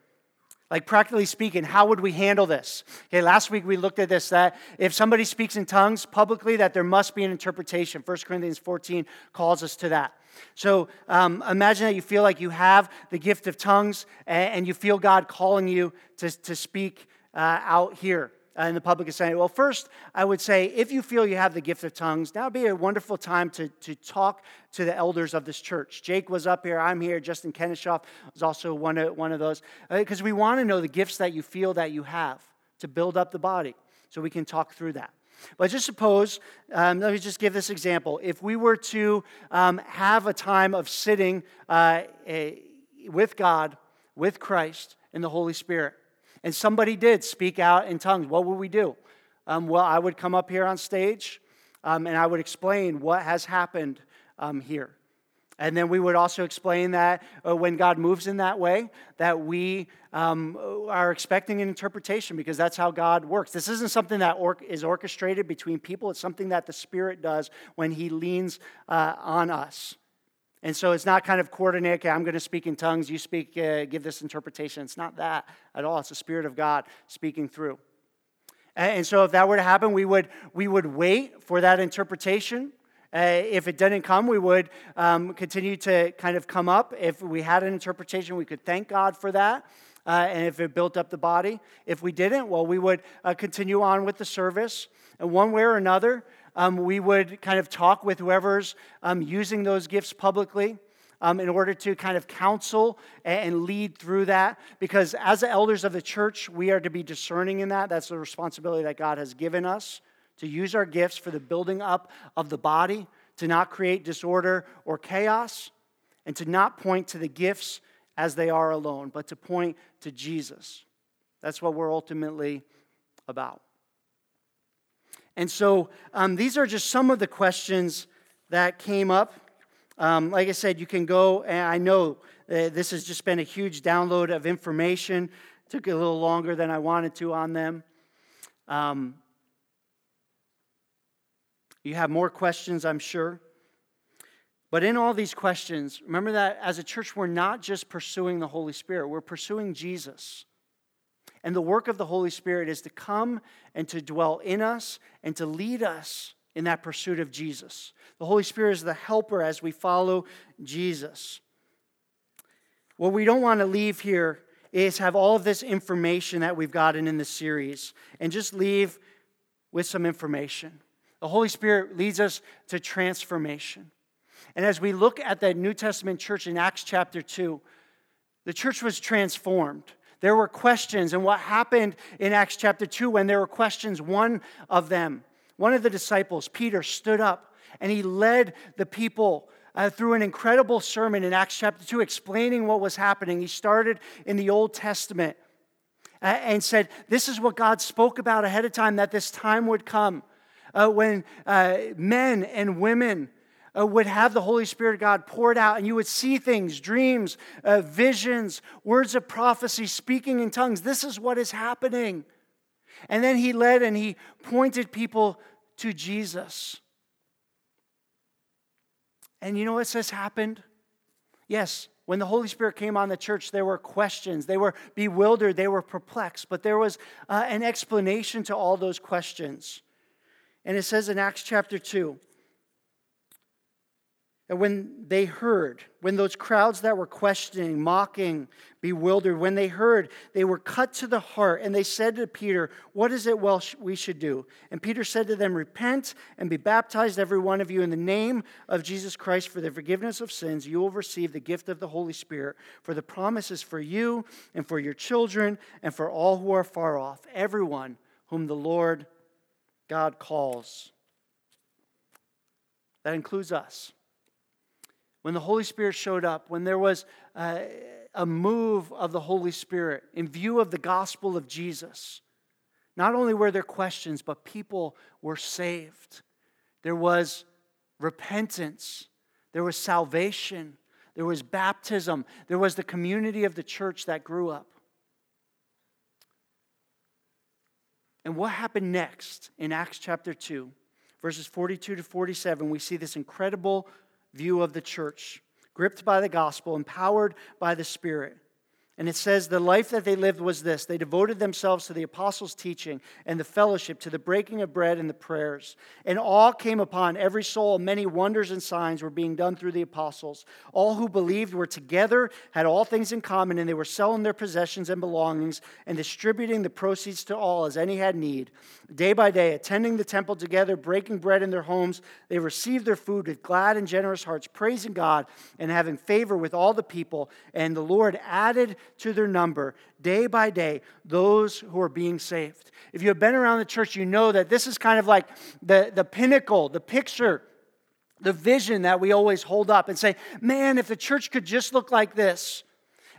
Like, practically speaking, how would we handle this? Okay, last week we looked at this that if somebody speaks in tongues publicly, that there must be an interpretation. 1 Corinthians 14 calls us to that. So um, imagine that you feel like you have the gift of tongues and, you feel God calling you to, to speak uh, out here in the public assembly? Well, first, I would say if you feel you have the gift of tongues, now would be a wonderful time to, to talk to the elders of this church. Jake was up here, I'm here, Justin Kennishoff was also one of, one of those, because uh, we want to know the gifts that you feel that you have to build up the body so we can talk through that. But just suppose, um, let me just give this example. If we were to um, have a time of sitting uh, a, with God, with Christ, and the Holy Spirit, and somebody did speak out in tongues, what would we do? Um, well, I would come up here on stage um, and I would explain what has happened um, here. And then we would also explain that uh, when God moves in that way, that we um, are expecting an interpretation because that's how God works. This isn't something that or- is orchestrated between people, it's something that the Spirit does when He leans uh, on us. And so it's not kind of coordinated, okay, I'm going to speak in tongues, you speak, uh, give this interpretation. It's not that at all. It's the Spirit of God speaking through. And so if that were to happen, we would, we would wait for that interpretation. Uh, if it didn't come, we would um, continue to kind of come up. If we had an interpretation, we could thank God for that. Uh, and if it built up the body. If we didn't, well, we would uh, continue on with the service. And one way or another, um, we would kind of talk with whoever's um, using those gifts publicly. Um, in order to kind of counsel and lead through that. Because as the elders of the church, we are to be discerning in that. That's the responsibility that God has given us to use our gifts for the building up of the body, to not create disorder or chaos, and to not point to the gifts as they are alone, but to point to Jesus. That's what we're ultimately about. And so um, these are just some of the questions that came up. Um, like I said, you can go, and I know this has just been a huge download of information. It Took a little longer than I wanted to on them. Um, you have more questions, I'm sure. But in all these questions, remember that as a church, we're not just pursuing the Holy Spirit, we're pursuing Jesus. And the work of the Holy Spirit is to come and to dwell in us and to lead us in that pursuit of Jesus. The Holy Spirit is the helper as we follow Jesus. What we don't want to leave here is have all of this information that we've gotten in the series and just leave with some information. The Holy Spirit leads us to transformation. And as we look at the New Testament church in Acts chapter 2, the church was transformed. There were questions, and what happened in Acts chapter 2 when there were questions, one of them, one of the disciples, Peter, stood up and he led the people uh, through an incredible sermon in Acts chapter 2 explaining what was happening. He started in the Old Testament uh, and said, This is what God spoke about ahead of time, that this time would come uh, when uh, men and women uh, would have the Holy Spirit of God poured out, and you would see things, dreams, uh, visions, words of prophecy, speaking in tongues. This is what is happening. And then he led and he pointed people to Jesus. And you know what says happened? Yes, when the Holy Spirit came on the church, there were questions. They were bewildered. They were perplexed. But there was uh, an explanation to all those questions. And it says in Acts chapter 2, And when they heard, when those crowds that were questioning, mocking, bewildered, when they heard, they were cut to the heart, and they said to Peter, What is it well we should do? And Peter said to them, Repent and be baptized, every one of you, in the name of Jesus Christ for the forgiveness of sins. You will receive the gift of the Holy Spirit, for the promise is for you and for your children and for all who are far off, everyone whom the Lord God calls. That includes us when the Holy Spirit showed up, when there was uh, a move of the Holy Spirit in view of the gospel of Jesus, not only were there questions, but people were saved. There was repentance, there was salvation, there was baptism, there was the community of the church that grew up. And what happened next in Acts chapter 2, verses 42 to 47? We see this incredible view of the church, gripped by the gospel, empowered by the Spirit. And it says the life that they lived was this they devoted themselves to the apostles' teaching and the fellowship, to the breaking of bread and the prayers. And awe came upon every soul. Many wonders and signs were being done through the apostles. All who believed were together, had all things in common, and they were selling their possessions and belongings and distributing the proceeds to all as any had need. Day by day, attending the temple together, breaking bread in their homes, they received their food with glad and generous hearts, praising God and having favor with all the people. And the Lord added to their number day by day those who are being saved. If you have been around the church, you know that this is kind of like the, the pinnacle, the picture, the vision that we always hold up and say, man, if the church could just look like this.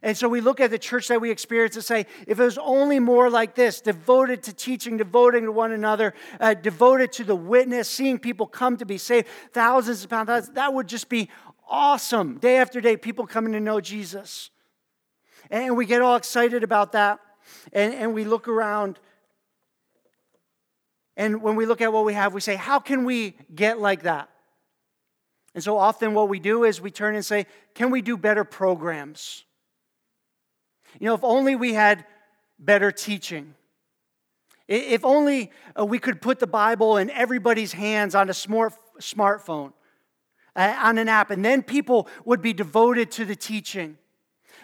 And so we look at the church that we experience and say, if it was only more like this, devoted to teaching, devoting to one another, uh, devoted to the witness, seeing people come to be saved, thousands upon thousands, that would just be awesome. Day after day, people coming to know Jesus. And we get all excited about that. And, and we look around. And when we look at what we have, we say, how can we get like that? And so often what we do is we turn and say, can we do better programs? You know, if only we had better teaching. If only uh, we could put the Bible in everybody's hands on a smart, smartphone, uh, on an app, and then people would be devoted to the teaching.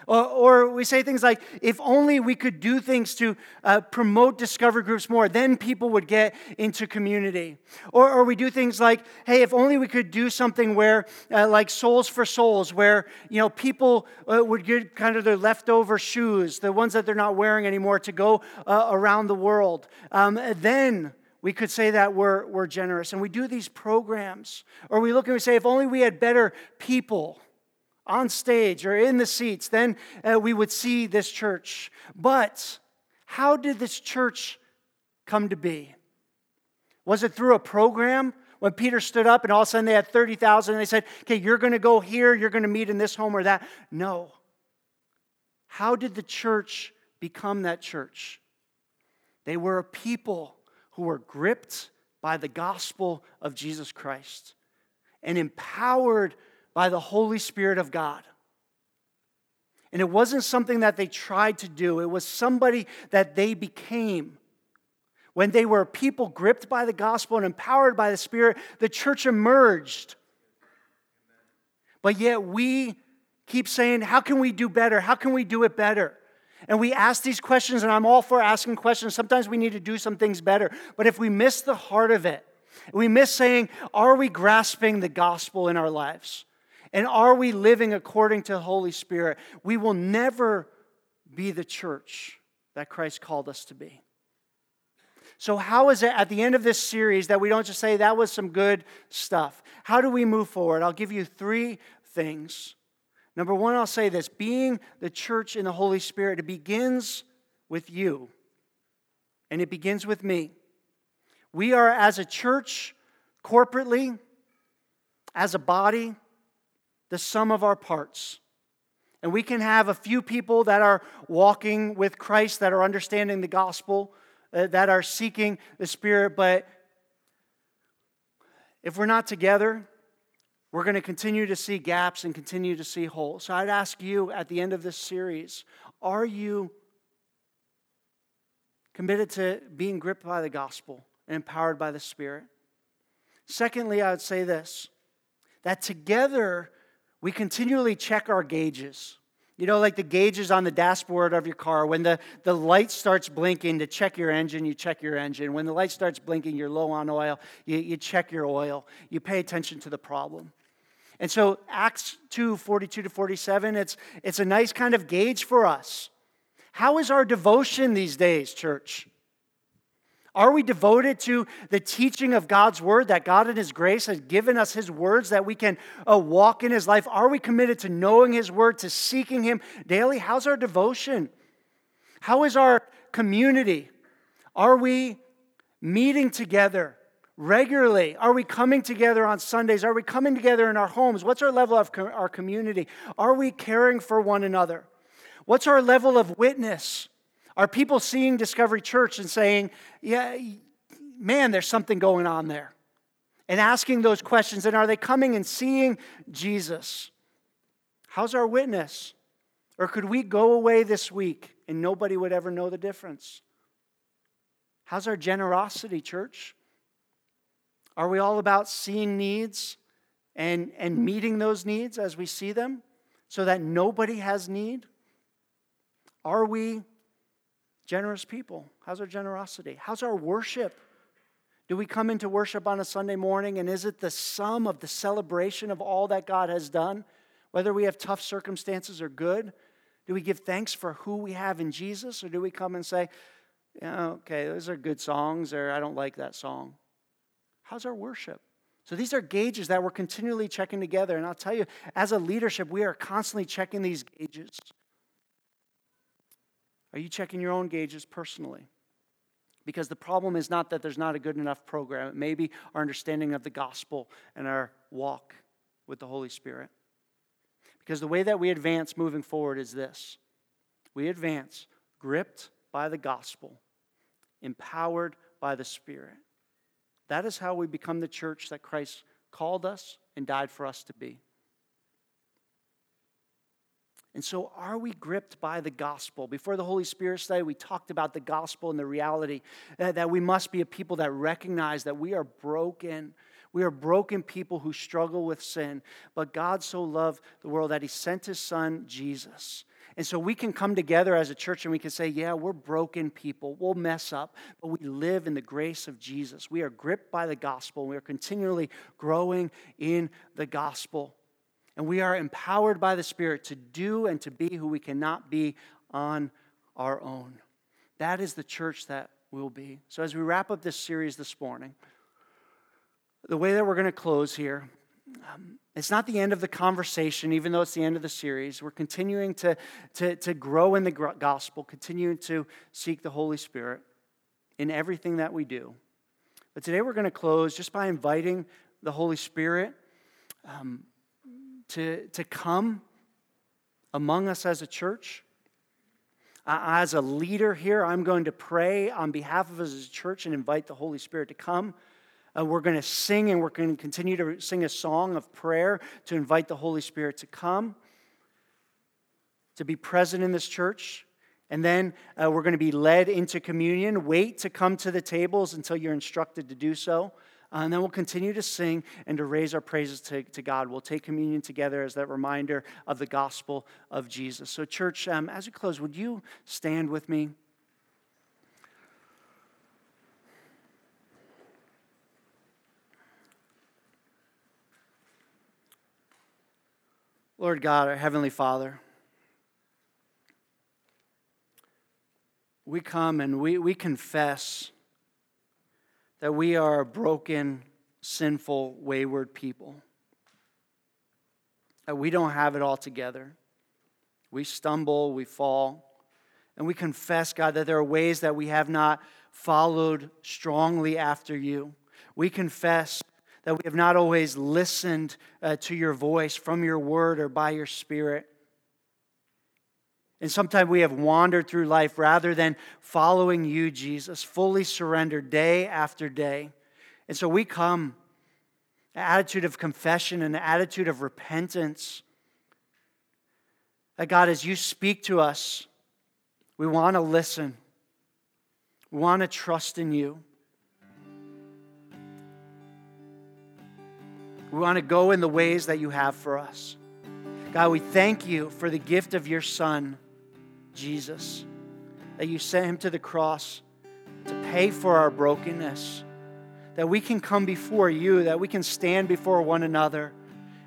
Or, or we say things like, if only we could do things to uh, promote discover groups more, then people would get into community. Or, or we do things like, hey, if only we could do something where, uh, like Soles4Souls, where, you know, people uh, would get kind of their leftover shoes, the ones that they're not wearing anymore, to go uh, around the world. Um, then we could say that we're, we're generous. And we do these programs. Or we look and we say, if only we had better people on stage or in the seats, then uh, we would see this church. But how did this church come to be? Was it through a program? When Peter stood up and all of a sudden they had 30,000 and they said, okay, you're going to go here, you're going to meet in this home or that. No. How did the church become that church? They were a people who were gripped by the gospel of Jesus Christ and empowered by the Holy Spirit of God. And it wasn't something that they tried to do, it was somebody that they became. When they were people gripped by the gospel and empowered by the Spirit, the church emerged. But yet we keep saying, How can we do better? How can we do it better? And we ask these questions, and I'm all for asking questions. Sometimes we need to do some things better. But if we miss the heart of it, we miss saying, Are we grasping the gospel in our lives? And are we living according to the Holy Spirit? We will never be the church that Christ called us to be. So, how is it at the end of this series that we don't just say that was some good stuff? How do we move forward? I'll give you three things. Number one, I'll say this being the church in the Holy Spirit, it begins with you, and it begins with me. We are, as a church, corporately, as a body, the sum of our parts. And we can have a few people that are walking with Christ, that are understanding the gospel, uh, that are seeking the Spirit, but if we're not together, we're going to continue to see gaps and continue to see holes. So I'd ask you at the end of this series are you committed to being gripped by the gospel and empowered by the Spirit? Secondly, I would say this that together we continually check our gauges. You know, like the gauges on the dashboard of your car. When the, the light starts blinking to check your engine, you check your engine. When the light starts blinking, you're low on oil, you, you check your oil. You pay attention to the problem. And so Acts 2 42 to 47, it's, it's a nice kind of gauge for us. How is our devotion these days, church? Are we devoted to the teaching of God's word that God in His grace has given us His words that we can uh, walk in His life? Are we committed to knowing His word, to seeking Him daily? How's our devotion? How is our community? Are we meeting together regularly? Are we coming together on Sundays? Are we coming together in our homes? What's our level of co- our community? Are we caring for one another? What's our level of witness? Are people seeing Discovery Church and saying, yeah, man, there's something going on there? And asking those questions, and are they coming and seeing Jesus? How's our witness? Or could we go away this week and nobody would ever know the difference? How's our generosity, church? Are we all about seeing needs and, and meeting those needs as we see them so that nobody has need? Are we generous people? How's our generosity? How's our worship? Do we come into worship on a Sunday morning and is it the sum of the celebration of all that God has done? Whether we have tough circumstances or good, do we give thanks for who we have in Jesus or do we come and say, yeah, okay, those are good songs or I don't like that song? How's our worship? So these are gauges that we're continually checking together. And I'll tell you, as a leadership, we are constantly checking these gauges. Are you checking your own gauges personally? Because the problem is not that there's not a good enough program. It may be our understanding of the gospel and our walk with the Holy Spirit. Because the way that we advance moving forward is this we advance gripped by the gospel, empowered by the Spirit. That is how we become the church that Christ called us and died for us to be. And so, are we gripped by the gospel? Before the Holy Spirit study, we talked about the gospel and the reality that, that we must be a people that recognize that we are broken. We are broken people who struggle with sin. But God so loved the world that He sent His Son, Jesus. And so we can come together as a church and we can say, yeah, we're broken people. We'll mess up, but we live in the grace of Jesus. We are gripped by the gospel. We are continually growing in the gospel. And we are empowered by the Spirit to do and to be who we cannot be on our own. That is the church that will be. So, as we wrap up this series this morning, the way that we're going to close here, um, it's not the end of the conversation, even though it's the end of the series. We're continuing to, to, to grow in the gospel, continuing to seek the Holy Spirit in everything that we do. But today we're going to close just by inviting the Holy Spirit um, to, to come among us as a church. As a leader here, I'm going to pray on behalf of us as a church and invite the Holy Spirit to come. Uh, we're going to sing and we're going to continue to sing a song of prayer to invite the Holy Spirit to come, to be present in this church. And then uh, we're going to be led into communion. Wait to come to the tables until you're instructed to do so. Uh, and then we'll continue to sing and to raise our praises to, to God. We'll take communion together as that reminder of the gospel of Jesus. So, church, um, as we close, would you stand with me? Lord God, our Heavenly Father, we come and we, we confess that we are a broken, sinful, wayward people. That we don't have it all together. We stumble, we fall, and we confess, God, that there are ways that we have not followed strongly after you. We confess that we have not always listened uh, to your voice from your word or by your spirit. And sometimes we have wandered through life rather than following you, Jesus, fully surrendered day after day. And so we come, an attitude of confession, and an attitude of repentance. That God, as you speak to us, we want to listen. We want to trust in you. We want to go in the ways that you have for us. God, we thank you for the gift of your Son, Jesus, that you sent him to the cross to pay for our brokenness, that we can come before you, that we can stand before one another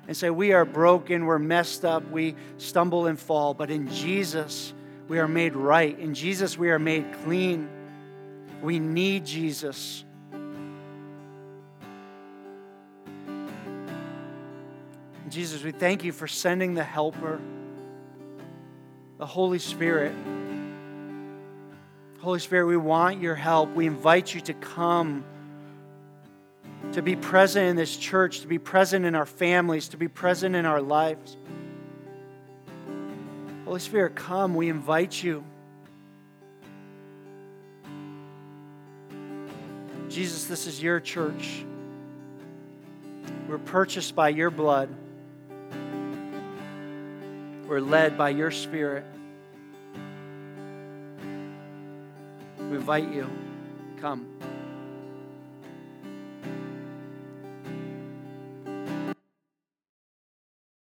and say, We are broken, we're messed up, we stumble and fall, but in Jesus, we are made right. In Jesus, we are made clean. We need Jesus. Jesus, we thank you for sending the Helper, the Holy Spirit. Holy Spirit, we want your help. We invite you to come, to be present in this church, to be present in our families, to be present in our lives. Holy Spirit, come. We invite you. Jesus, this is your church. We're purchased by your blood. We're led by your Spirit. We invite you, come.